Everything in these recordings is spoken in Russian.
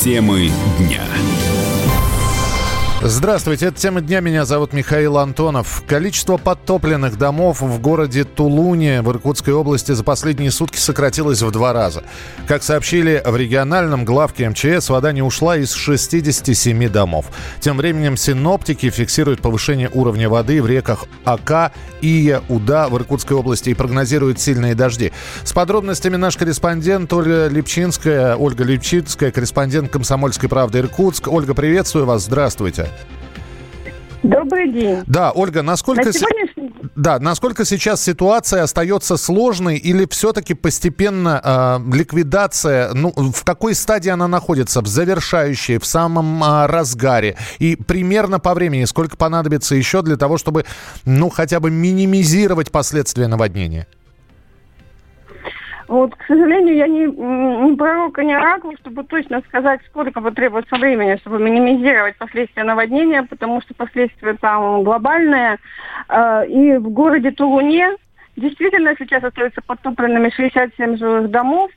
Темы дня. Здравствуйте, это тема дня. Меня зовут Михаил Антонов. Количество подтопленных домов в городе Тулуне в Иркутской области за последние сутки сократилось в два раза. Как сообщили в региональном главке МЧС, вода не ушла из 67 домов. Тем временем синоптики фиксируют повышение уровня воды в реках Ака, Ия, Уда в Иркутской области и прогнозируют сильные дожди. С подробностями наш корреспондент Ольга Липчинская. Ольга Липчинская, корреспондент «Комсомольской правды» Иркутск. Ольга, приветствую вас. Здравствуйте. Добрый день. Да, Ольга, насколько, На сегодняшний... да, насколько сейчас ситуация остается сложной или все-таки постепенно э, ликвидация, ну, в какой стадии она находится? В завершающей, в самом э, разгаре? И примерно по времени сколько понадобится еще для того, чтобы, ну, хотя бы минимизировать последствия наводнения? Вот, к сожалению, я не, не пророк и не оракул, чтобы точно сказать, сколько потребуется времени, чтобы минимизировать последствия наводнения, потому что последствия там глобальные. Э, и в городе Тулуне действительно сейчас остаются подтопленными 67 жилых домов.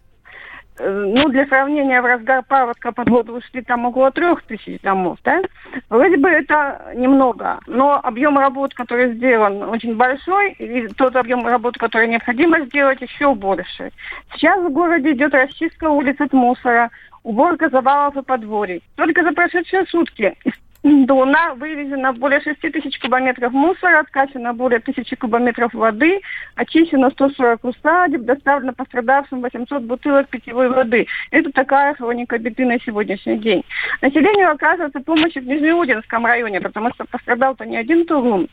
Э, ну, для сравнения, в разгар паводка под воду ушли там около трех тысяч домов, да? Вроде бы это немного, но объем работ, который сделан, очень большой, и тот объем работ, который необходимо сделать, еще больше. Сейчас в городе идет расчистка улиц от мусора, уборка завалов и подворий. Только за прошедшие сутки из Дона вывезено более 6 тысяч кубометров мусора, откачано более тысячи кубометров воды, очищено 140 усадеб, доставлено пострадавшим 800 бутылок питьевой воды. Это такая хроника беды на сегодняшний день. Населению оказывается помощь в Нижнеудинском районе, потому что пострадал-то не один Турун.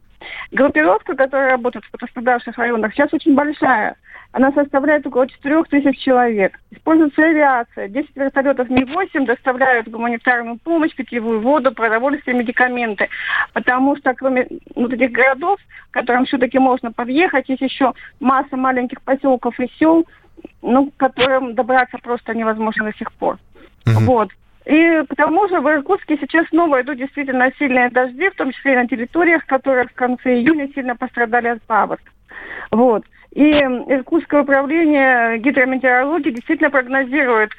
Группировка, которая работает в пострадавших районах, сейчас очень большая. Она составляет около 4 тысяч человек. Используется авиация. 10 вертолетов Ми-8 доставляют гуманитарную помощь, питьевую воду, продовольствие, медикаменты. Потому что кроме вот этих городов, к которым все-таки можно подъехать, есть еще масса маленьких поселков и сел, ну, к которым добраться просто невозможно до сих пор. Mm-hmm. Вот. И к тому же в Иркутске сейчас снова идут действительно сильные дожди, в том числе и на территориях, которые в конце июня сильно пострадали от паводков. Вот. И Иркутское управление гидрометеорологии действительно прогнозирует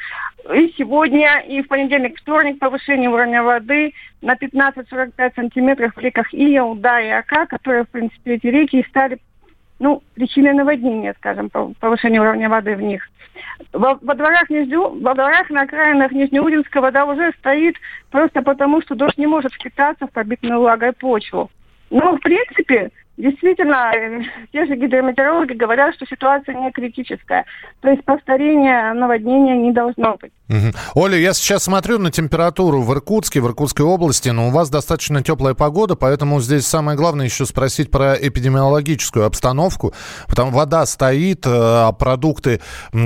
и сегодня, и в понедельник, вторник повышение уровня воды на 15-45 сантиметров в реках Ия, Уда и Ака, которые, в принципе, эти реки стали ну, причиной наводнения, скажем, повышения уровня воды в них. Во, во дворах Нижню, во дворах на окраинах Нижнеудинска вода уже стоит просто потому, что дождь не может впитаться в побитую влагой почву. Но, в принципе, Действительно, э, те же гидрометеорологи говорят, что ситуация не критическая. То есть повторения наводнения не должно быть. Угу. Оля, я сейчас смотрю на температуру в Иркутске, в Иркутской области, но у вас достаточно теплая погода, поэтому здесь самое главное еще спросить про эпидемиологическую обстановку, потому вода стоит, э, а продукты,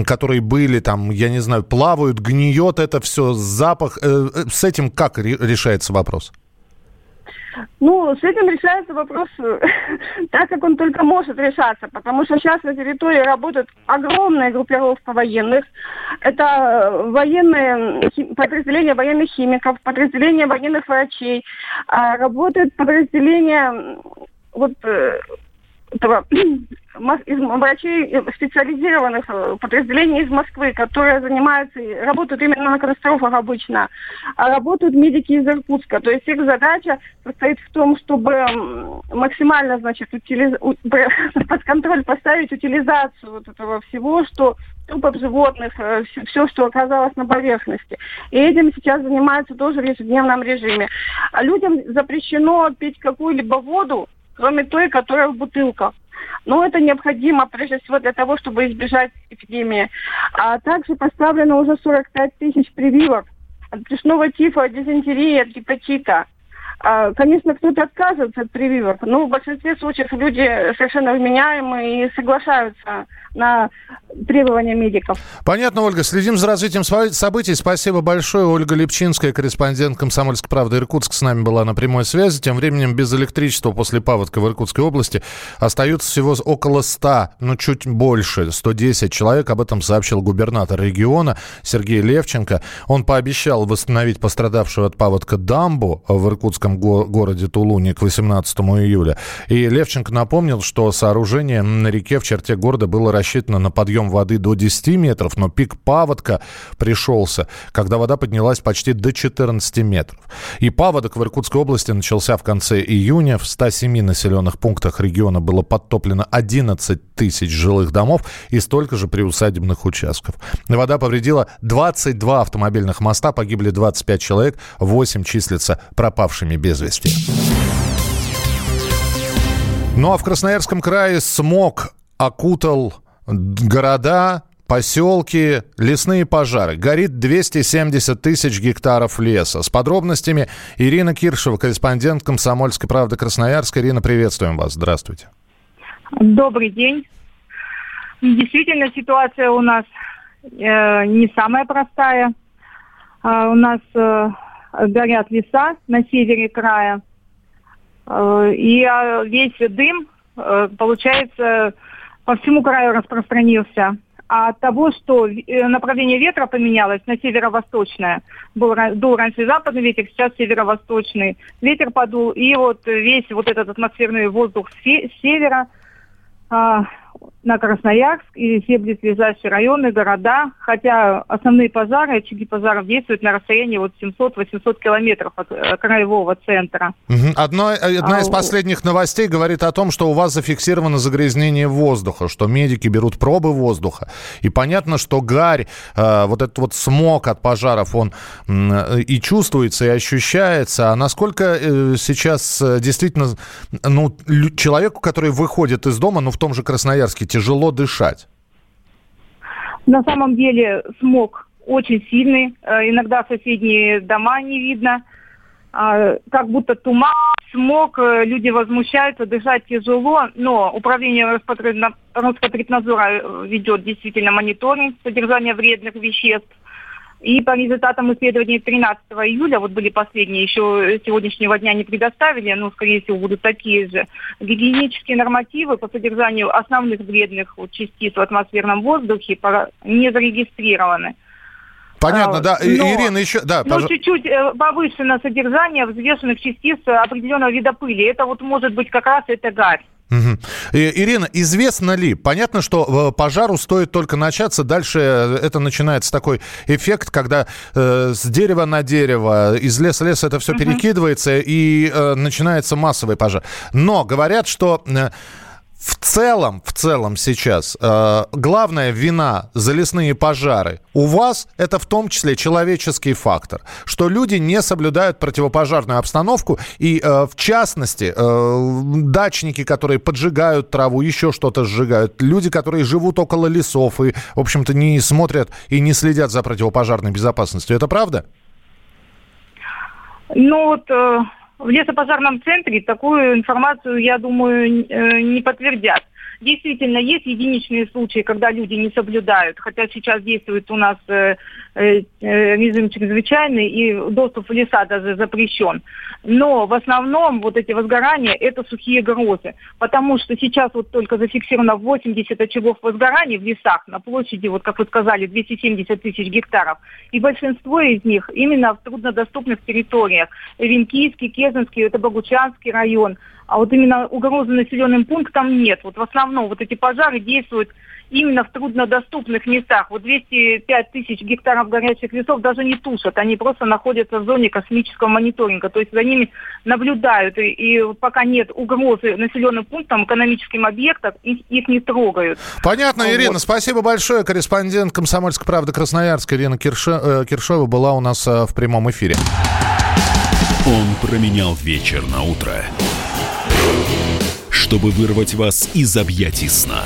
которые были там, я не знаю, плавают, гниет это все, запах. Э, с этим как решается вопрос? Ну, с этим решается вопрос так, как он только может решаться, потому что сейчас на территории работает огромная группировка военных. Это э, военные подразделения военных химиков, подразделения военных врачей, а работает подразделение вот э, этого из врачей э, специализированных э, подразделений из Москвы, которые занимаются, работают именно на катастрофах обычно, а работают медики из Иркутска. То есть их задача состоит в том, чтобы максимально, значит, утилиз... под контроль поставить утилизацию вот этого всего, что трупов животных, э, все, что оказалось на поверхности. И этим сейчас занимаются тоже в ежедневном режиме. А людям запрещено пить какую-либо воду, кроме той, которая в бутылках. Но это необходимо, прежде всего, для того, чтобы избежать эпидемии. А также поставлено уже 45 тысяч прививок от брюшного тифа, от дизентерии, от гепатита. А, конечно, кто-то отказывается от прививок, но в большинстве случаев люди совершенно вменяемые и соглашаются на требования медиков. Понятно, Ольга. Следим за развитием событий. Спасибо большое. Ольга Липчинская, корреспондент «Комсомольской правды» Иркутск, с нами была на прямой связи. Тем временем без электричества после паводка в Иркутской области остаются всего около 100, ну чуть больше, 110 человек. Об этом сообщил губернатор региона Сергей Левченко. Он пообещал восстановить пострадавшую от паводка дамбу в Иркутском го- городе Тулуне к 18 июля. И Левченко напомнил, что сооружение на реке в черте города было рассчитано на подъем воды до 10 метров, но пик паводка пришелся, когда вода поднялась почти до 14 метров. И паводок в Иркутской области начался в конце июня. В 107 населенных пунктах региона было подтоплено 11 тысяч жилых домов и столько же приусадебных участков. Вода повредила 22 автомобильных моста, погибли 25 человек, 8 числятся пропавшими без вести. Ну а в Красноярском крае смог окутал города, поселки, лесные пожары. Горит 270 тысяч гектаров леса. С подробностями Ирина Киршева, корреспондент «Комсомольской правды» Красноярска. Ирина, приветствуем вас. Здравствуйте. Добрый день. Действительно, ситуация у нас э, не самая простая. Э, у нас э, горят леса на севере края. Э, и а, весь дым, э, получается, по всему краю распространился. А от того, что э, направление ветра поменялось на северо-восточное, был, дул раньше западный ветер, сейчас северо-восточный ветер подул, и вот весь вот этот атмосферный воздух с севера а, на Красноярск и все близлежащие районы, города, хотя основные пожары, очаги пожаров действуют на расстоянии вот 700-800 километров от э, краевого центра. Одно, э, одна из а, последних новостей говорит о том, что у вас зафиксировано загрязнение воздуха, что медики берут пробы воздуха, и понятно, что гарь, э, вот этот вот смог от пожаров, он и чувствуется, и ощущается. А насколько сейчас действительно, ну, человеку, который выходит из дома, ну, в том же Красноярске, тяжело дышать? На самом деле смог очень сильный. Э, иногда соседние дома не видно. А, как будто туман, смог, э, люди возмущаются, дышать тяжело, но управление Роспотребнадзора э, ведет действительно мониторинг содержания вредных веществ. И по результатам исследований 13 июля, вот были последние, еще сегодняшнего дня не предоставили, но, скорее всего, будут такие же, гигиенические нормативы по содержанию основных вредных частиц в атмосферном воздухе не зарегистрированы. Понятно, да. Но, Ирина, еще... Да, но чуть-чуть э, повышено содержание взвешенных частиц определенного вида пыли. Это вот может быть как раз это гарь. Угу. Ирина, известно ли, понятно, что э, пожару стоит только начаться, дальше э, это начинается такой эффект, когда э, с дерева на дерево, из леса в лес это все угу. перекидывается и э, начинается массовый пожар. Но говорят, что... Э, в целом, в целом сейчас э, главная вина за лесные пожары у вас это в том числе человеческий фактор, что люди не соблюдают противопожарную обстановку и э, в частности э, дачники, которые поджигают траву, еще что-то сжигают, люди, которые живут около лесов и, в общем-то, не смотрят и не следят за противопожарной безопасностью. Это правда? Ну вот э, в лесопожарном центре такую информацию, я думаю, э, не подтвердят. Действительно, есть единичные случаи, когда люди не соблюдают, хотя сейчас действует у нас э, режим чрезвычайный, и доступ в леса даже запрещен. Но в основном вот эти возгорания – это сухие грозы, потому что сейчас вот только зафиксировано 80 очагов возгораний в лесах на площади, вот как вы сказали, 270 тысяч гектаров. И большинство из них именно в труднодоступных территориях. Венкийский, Кезинский, это Богучанский район – а вот именно угрозы населенным пунктам нет. Вот в основном вот эти пожары действуют именно в труднодоступных местах. Вот 205 тысяч гектаров горячих лесов даже не тушат, они просто находятся в зоне космического мониторинга, то есть за ними наблюдают, и, и пока нет угрозы населенным пунктам, экономическим объектам, их, их не трогают. Понятно, вот. Ирина, спасибо большое. Корреспондент «Комсомольской правды» Красноярска Ирина Кирше, э, Киршова была у нас э, в прямом эфире. Он променял вечер на утро чтобы вырвать вас из объятий сна.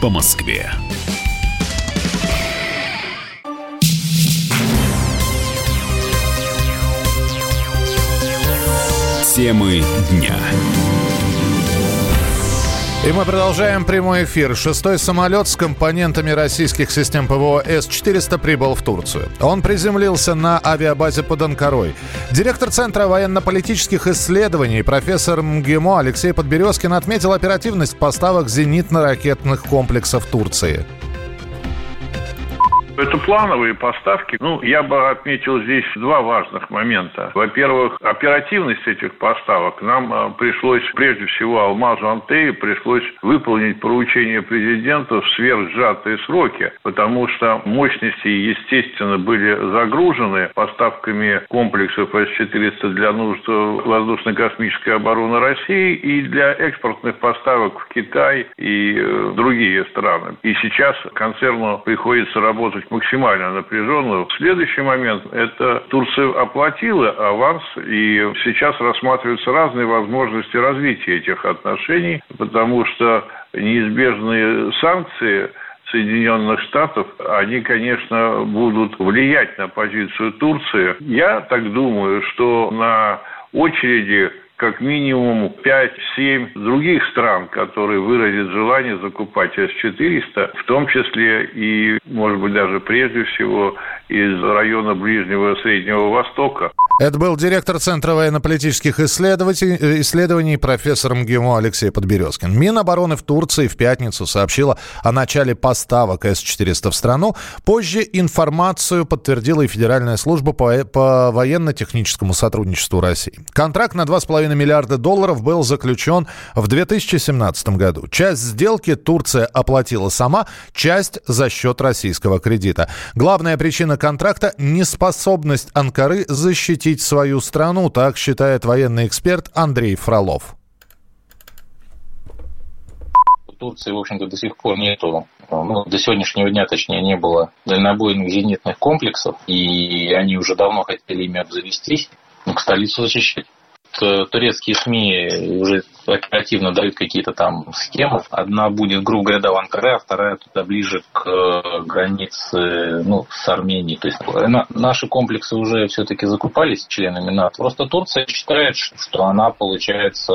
по Москве. Темы дня. И мы продолжаем прямой эфир. Шестой самолет с компонентами российских систем ПВО С-400 прибыл в Турцию. Он приземлился на авиабазе под Анкарой. Директор Центра военно-политических исследований профессор МГИМО Алексей Подберезкин отметил оперативность поставок зенитно-ракетных комплексов Турции. Это плановые поставки. Ну, я бы отметил здесь два важных момента. Во-первых, оперативность этих поставок. Нам э, пришлось, прежде всего, Алмазу Антею пришлось выполнить поручение президента в сверхсжатые сроки, потому что мощности, естественно, были загружены поставками комплексов С-400 для нужд воздушно-космической обороны России и для экспортных поставок в Китай и э, другие страны. И сейчас концерну приходится работать максимально напряженно. Следующий момент – это Турция оплатила аванс, и сейчас рассматриваются разные возможности развития этих отношений, потому что неизбежные санкции Соединенных Штатов, они, конечно, будут влиять на позицию Турции. Я так думаю, что на очереди как минимум 5-7 других стран, которые выразят желание закупать С-400, в том числе и, может быть, даже прежде всего из района Ближнего и Среднего Востока. Это был директор Центра военно-политических исследований, исследований профессор МГИМО Алексей Подберезкин. Минобороны в Турции в пятницу сообщила о начале поставок С-400 в страну. Позже информацию подтвердила и Федеральная служба по, по военно-техническому сотрудничеству России. Контракт на 2,5 миллиарда долларов был заключен в 2017 году. Часть сделки Турция оплатила сама, часть за счет российского кредита. Главная причина контракта – неспособность Анкары защитить защитить свою страну, так считает военный эксперт Андрей Фролов. Турции, в общем-то, до сих пор нету, ну, до сегодняшнего дня, точнее, не было дальнобойных зенитных комплексов, и они уже давно хотели ими обзавестись, ну, к столицу защищать. Турецкие СМИ уже оперативно дают какие-то там схемы. Одна будет, грубо говоря, до Анкары, а вторая туда ближе к э, границе ну, с Арменией. То есть э, на, наши комплексы уже все-таки закупались членами НАТО. Просто Турция считает, что она, получается,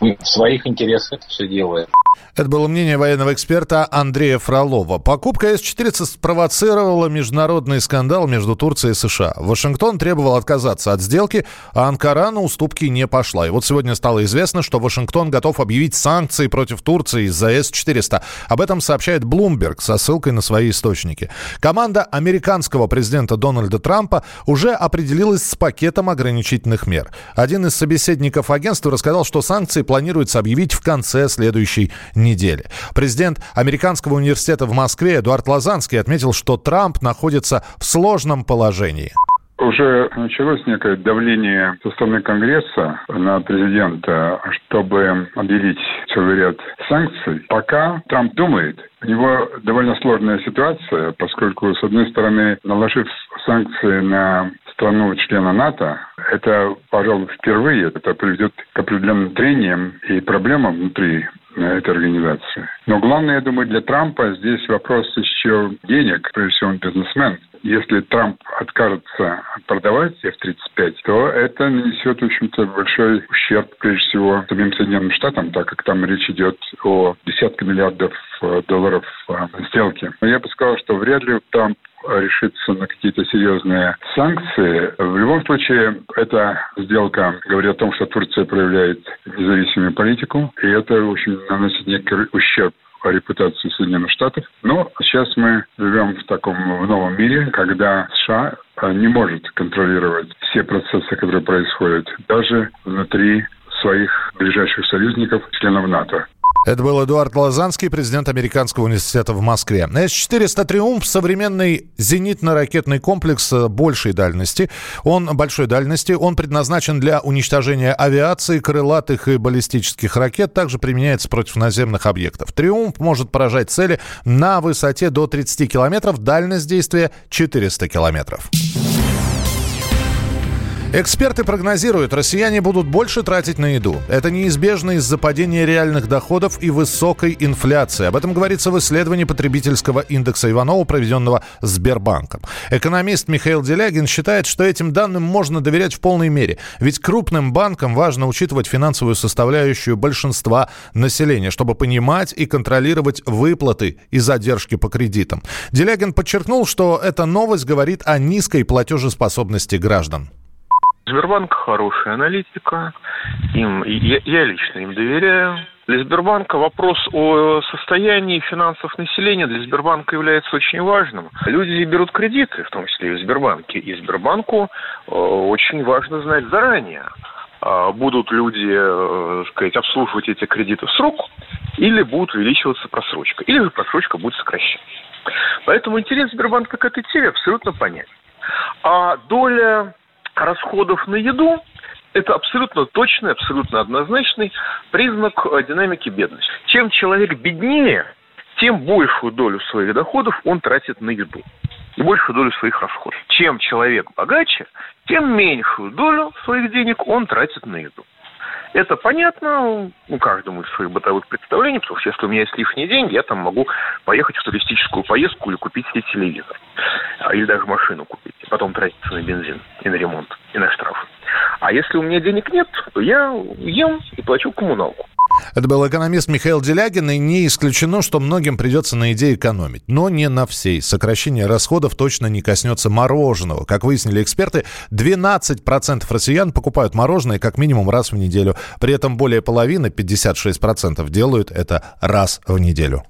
в своих интересах это все делает. Это было мнение военного эксперта Андрея Фролова. Покупка С-400 спровоцировала международный скандал между Турцией и США. Вашингтон требовал отказаться от сделки, а Анкара на уступки не пошла. И вот сегодня стало известно, что Вашингтон готов объявить санкции против Турции из-за С-400. Об этом сообщает Bloomberg со ссылкой на свои источники. Команда американского президента Дональда Трампа уже определилась с пакетом ограничительных мер. Один из собеседников агентства рассказал, что санкции планируется объявить в конце следующей недели. Президент Американского университета в Москве Эдуард Лазанский отметил, что Трамп находится в сложном положении уже началось некое давление со стороны Конгресса на президента, чтобы объявить целый ряд санкций. Пока Трамп думает, у него довольно сложная ситуация, поскольку, с одной стороны, наложив санкции на страну члена НАТО, это, пожалуй, впервые это приведет к определенным трениям и проблемам внутри этой организации. Но главное, я думаю, для Трампа здесь вопрос еще денег, прежде всего он бизнесмен. Если Трамп откажется продавать F-35, то это нанесет, в общем-то, большой ущерб, прежде всего, самим Соединенным Штатам, так как там речь идет о десятках миллиардов э, долларов э, сделки. Но я бы сказал, что вряд ли Трамп решиться на какие-то серьезные санкции. В любом случае, эта сделка говорит о том, что Турция проявляет независимую политику, и это, в общем, наносит некий ущерб репутации Соединенных Штатов. Но сейчас мы живем в таком в новом мире, когда США не может контролировать все процессы, которые происходят, даже внутри своих ближайших союзников, членов НАТО. Это был Эдуард Лазанский, президент Американского университета в Москве. С-400 «Триумф» — современный зенитно-ракетный комплекс большей дальности. Он большой дальности. Он предназначен для уничтожения авиации, крылатых и баллистических ракет. Также применяется против наземных объектов. «Триумф» может поражать цели на высоте до 30 километров. Дальность действия 400 километров. Эксперты прогнозируют, россияне будут больше тратить на еду. Это неизбежно из-за падения реальных доходов и высокой инфляции. Об этом говорится в исследовании потребительского индекса Иванова, проведенного Сбербанком. Экономист Михаил Делягин считает, что этим данным можно доверять в полной мере. Ведь крупным банкам важно учитывать финансовую составляющую большинства населения, чтобы понимать и контролировать выплаты и задержки по кредитам. Делягин подчеркнул, что эта новость говорит о низкой платежеспособности граждан. Сбербанк хорошая аналитика, им, я, я лично им доверяю. Для Сбербанка вопрос о состоянии финансов населения для Сбербанка является очень важным. Люди берут кредиты, в том числе и в Сбербанке, и Сбербанку э, очень важно знать заранее, э, будут люди, э, сказать, обслуживать эти кредиты в срок, или будет увеличиваться просрочка, или же просрочка будет сокращаться. Поэтому интерес Сбербанка к этой теме абсолютно понятен. А доля расходов на еду это абсолютно точный, абсолютно однозначный признак э, динамики бедности. Чем человек беднее, тем большую долю своих доходов он тратит на еду и большую долю своих расходов. Чем человек богаче, тем меньшую долю своих денег он тратит на еду. Это понятно, ну, каждому из своих бытовых представлений, потому что если у меня есть лишние деньги, я там могу поехать в туристическую поездку или купить себе телевизор. А, или даже машину купить. И потом тратиться на бензин и на ремонт, и на штрафы. А если у меня денег нет, то я ем и плачу коммуналку. Это был экономист Михаил Делягин, и не исключено, что многим придется на идее экономить. Но не на всей. Сокращение расходов точно не коснется мороженого. Как выяснили эксперты, 12% россиян покупают мороженое как минимум раз в неделю. При этом более половины, 56%, делают это раз в неделю.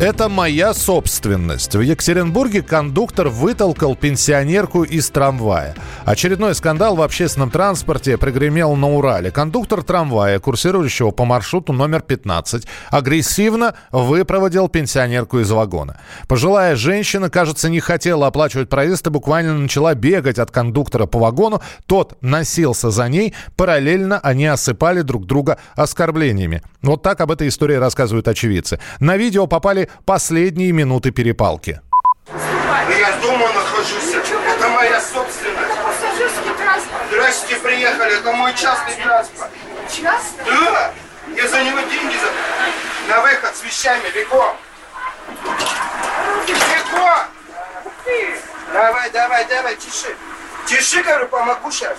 Это моя собственность. В Екатеринбурге кондуктор вытолкал пенсионерку из трамвая. Очередной скандал в общественном транспорте прогремел на Урале. Кондуктор трамвая, курсирующего по маршруту номер 15, агрессивно выпроводил пенсионерку из вагона. Пожилая женщина, кажется, не хотела оплачивать проезд и буквально начала бегать от кондуктора по вагону. Тот носился за ней. Параллельно они осыпали друг друга оскорблениями. Вот так об этой истории рассказывают очевидцы. На видео попали последние минуты перепалки. Я дома нахожусь. Это моя собственность. Здрасте, приехали. Это мой частный транспорт. Частный? Да. Я за него деньги за... На выход с вещами. Бегом. Бегом. Давай, давай, давай, тиши. Тиши, говорю, помогу сейчас.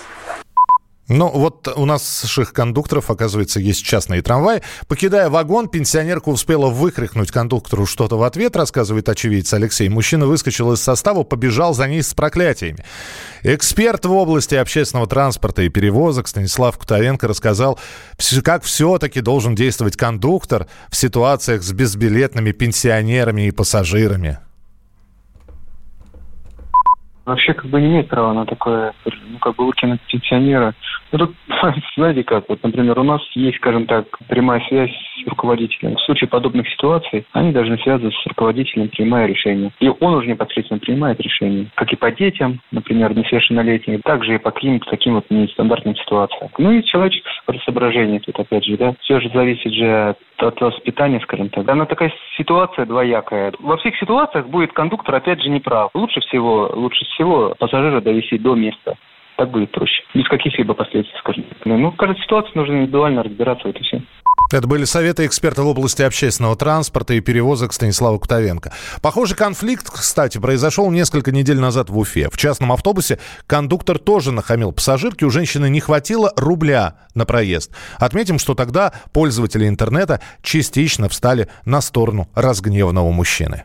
Ну, вот у наших кондукторов, оказывается, есть частные трамваи. Покидая вагон, пенсионерка успела выкрикнуть кондуктору что-то в ответ, рассказывает очевидец Алексей. Мужчина выскочил из состава, побежал за ней с проклятиями. Эксперт в области общественного транспорта и перевозок Станислав Кутовенко рассказал, как все-таки должен действовать кондуктор в ситуациях с безбилетными пенсионерами и пассажирами. Вообще как бы не имеет права на такое, ну как бы выкинуть пенсионера ну, тут, знаете как, вот, например, у нас есть, скажем так, прямая связь с руководителем. В случае подобных ситуаций они должны связываться с руководителем, принимая решение. И он уже непосредственно принимает решение. Как и по детям, например, несовершеннолетним, также и по каким-то таким вот нестандартным ситуациям. Ну и человеческое соображение тут, опять же, да. Все же зависит же от, от воспитания, скажем так. Она такая ситуация двоякая. Во всех ситуациях будет кондуктор, опять же, неправ. Лучше всего, лучше всего пассажира довести до места так будет проще. Без каких-либо последствий, скажем. Ну, в каждой ситуации нужно индивидуально разбираться, вот и все. Это были советы эксперта в области общественного транспорта и перевозок Станислава Кутовенко. Похожий конфликт, кстати, произошел несколько недель назад в Уфе. В частном автобусе кондуктор тоже нахамил пассажирке. У женщины не хватило рубля на проезд. Отметим, что тогда пользователи интернета частично встали на сторону разгневанного мужчины.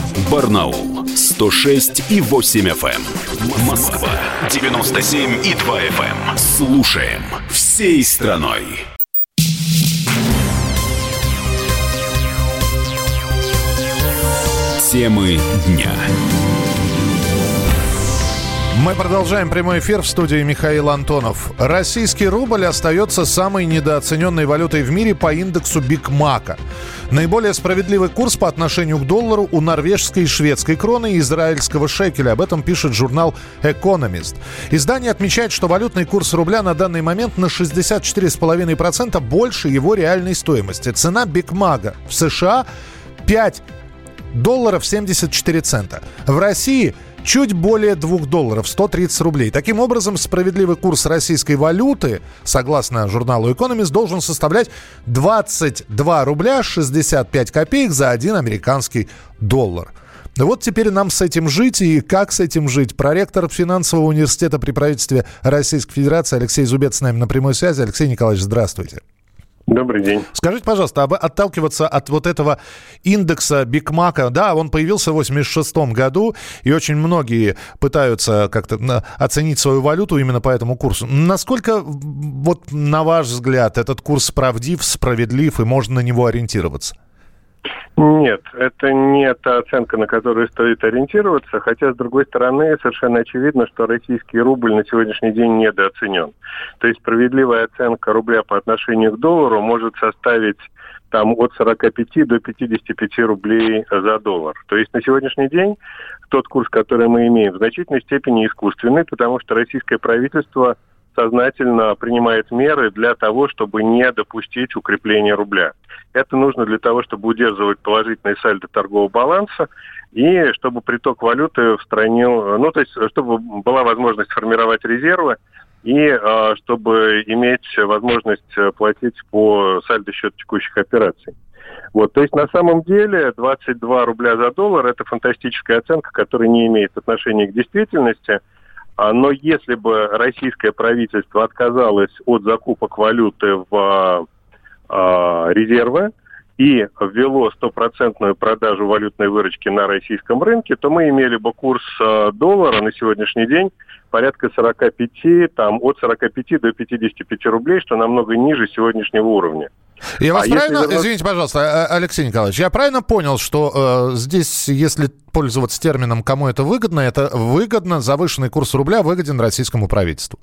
Эм. Барнаул 106 и 8 FM. Эм. Москва 97 и 2 FM. Слушаем всей страной. Темы дня. Мы продолжаем прямой эфир в студии Михаил Антонов. Российский рубль остается самой недооцененной валютой в мире по индексу Биг Мака. Наиболее справедливый курс по отношению к доллару у норвежской и шведской кроны и израильского шекеля. Об этом пишет журнал Economist. Издание отмечает, что валютный курс рубля на данный момент на 64,5% больше его реальной стоимости. Цена Биг Мага в США 5 долларов 74 цента. В России – чуть более 2 долларов, 130 рублей. Таким образом, справедливый курс российской валюты, согласно журналу Economist, должен составлять 22 рубля 65 копеек за один американский доллар. Вот теперь нам с этим жить и как с этим жить. Проректор финансового университета при правительстве Российской Федерации Алексей Зубец с нами на прямой связи. Алексей Николаевич, здравствуйте. Добрый день. Скажите, пожалуйста, об, отталкиваться от вот этого индекса Бигмака, да, он появился в 86 году, и очень многие пытаются как-то оценить свою валюту именно по этому курсу. Насколько, вот на ваш взгляд, этот курс правдив, справедлив, и можно на него ориентироваться? Нет, это не та оценка, на которую стоит ориентироваться, хотя, с другой стороны, совершенно очевидно, что российский рубль на сегодняшний день недооценен. То есть справедливая оценка рубля по отношению к доллару может составить там от 45 до 55 рублей за доллар. То есть на сегодняшний день тот курс, который мы имеем, в значительной степени искусственный, потому что российское правительство сознательно принимает меры для того, чтобы не допустить укрепления рубля. Это нужно для того, чтобы удерживать положительный сальдо торгового баланса и чтобы приток валюты в стране, ну, то есть, чтобы была возможность формировать резервы и э, чтобы иметь возможность платить по сальдо счет текущих операций. Вот, то есть на самом деле 22 рубля за доллар – это фантастическая оценка, которая не имеет отношения к действительности. А, но если бы российское правительство отказалось от закупок валюты в а, резервы и ввело стопроцентную продажу валютной выручки на российском рынке, то мы имели бы курс а, доллара на сегодняшний день порядка 45, там, от 45 до 55 рублей, что намного ниже сегодняшнего уровня. Я вас а правильно, если... извините, пожалуйста, Алексей Николаевич, я правильно понял, что э, здесь, если пользоваться термином, кому это выгодно, это выгодно, завышенный курс рубля выгоден российскому правительству?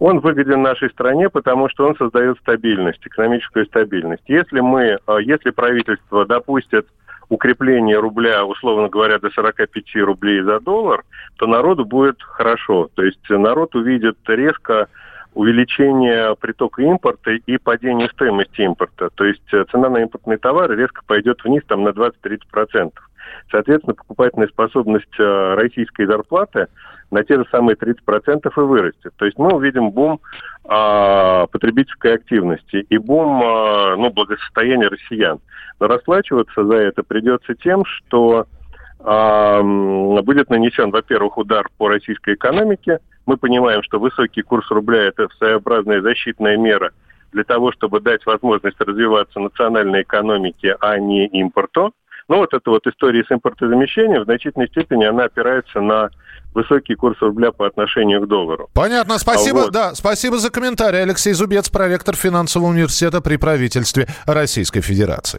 он выгоден нашей стране, потому что он создает стабильность, экономическую стабильность. Если мы, а, если правительство допустит укрепление рубля, условно говоря, до 45 рублей за доллар, то народу будет хорошо. То есть народ увидит резко увеличение притока импорта и падение стоимости импорта. То есть цена на импортные товары резко пойдет вниз там, на 20-30%. Соответственно, покупательная способность а, российской зарплаты на те же самые 30% и вырастет. То есть мы увидим бум а, потребительской активности и бум а, ну, благосостояния россиян. Но расплачиваться за это придется тем, что а, будет нанесен, во-первых, удар по российской экономике. Мы понимаем, что высокий курс рубля – это своеобразная защитная мера для того, чтобы дать возможность развиваться национальной экономике, а не импорту. Но вот эта вот история с импортозамещением в значительной степени она опирается на высокий курс рубля по отношению к доллару. Понятно, спасибо, вот. да, спасибо за комментарий. Алексей Зубец, проректор финансового университета при правительстве Российской Федерации.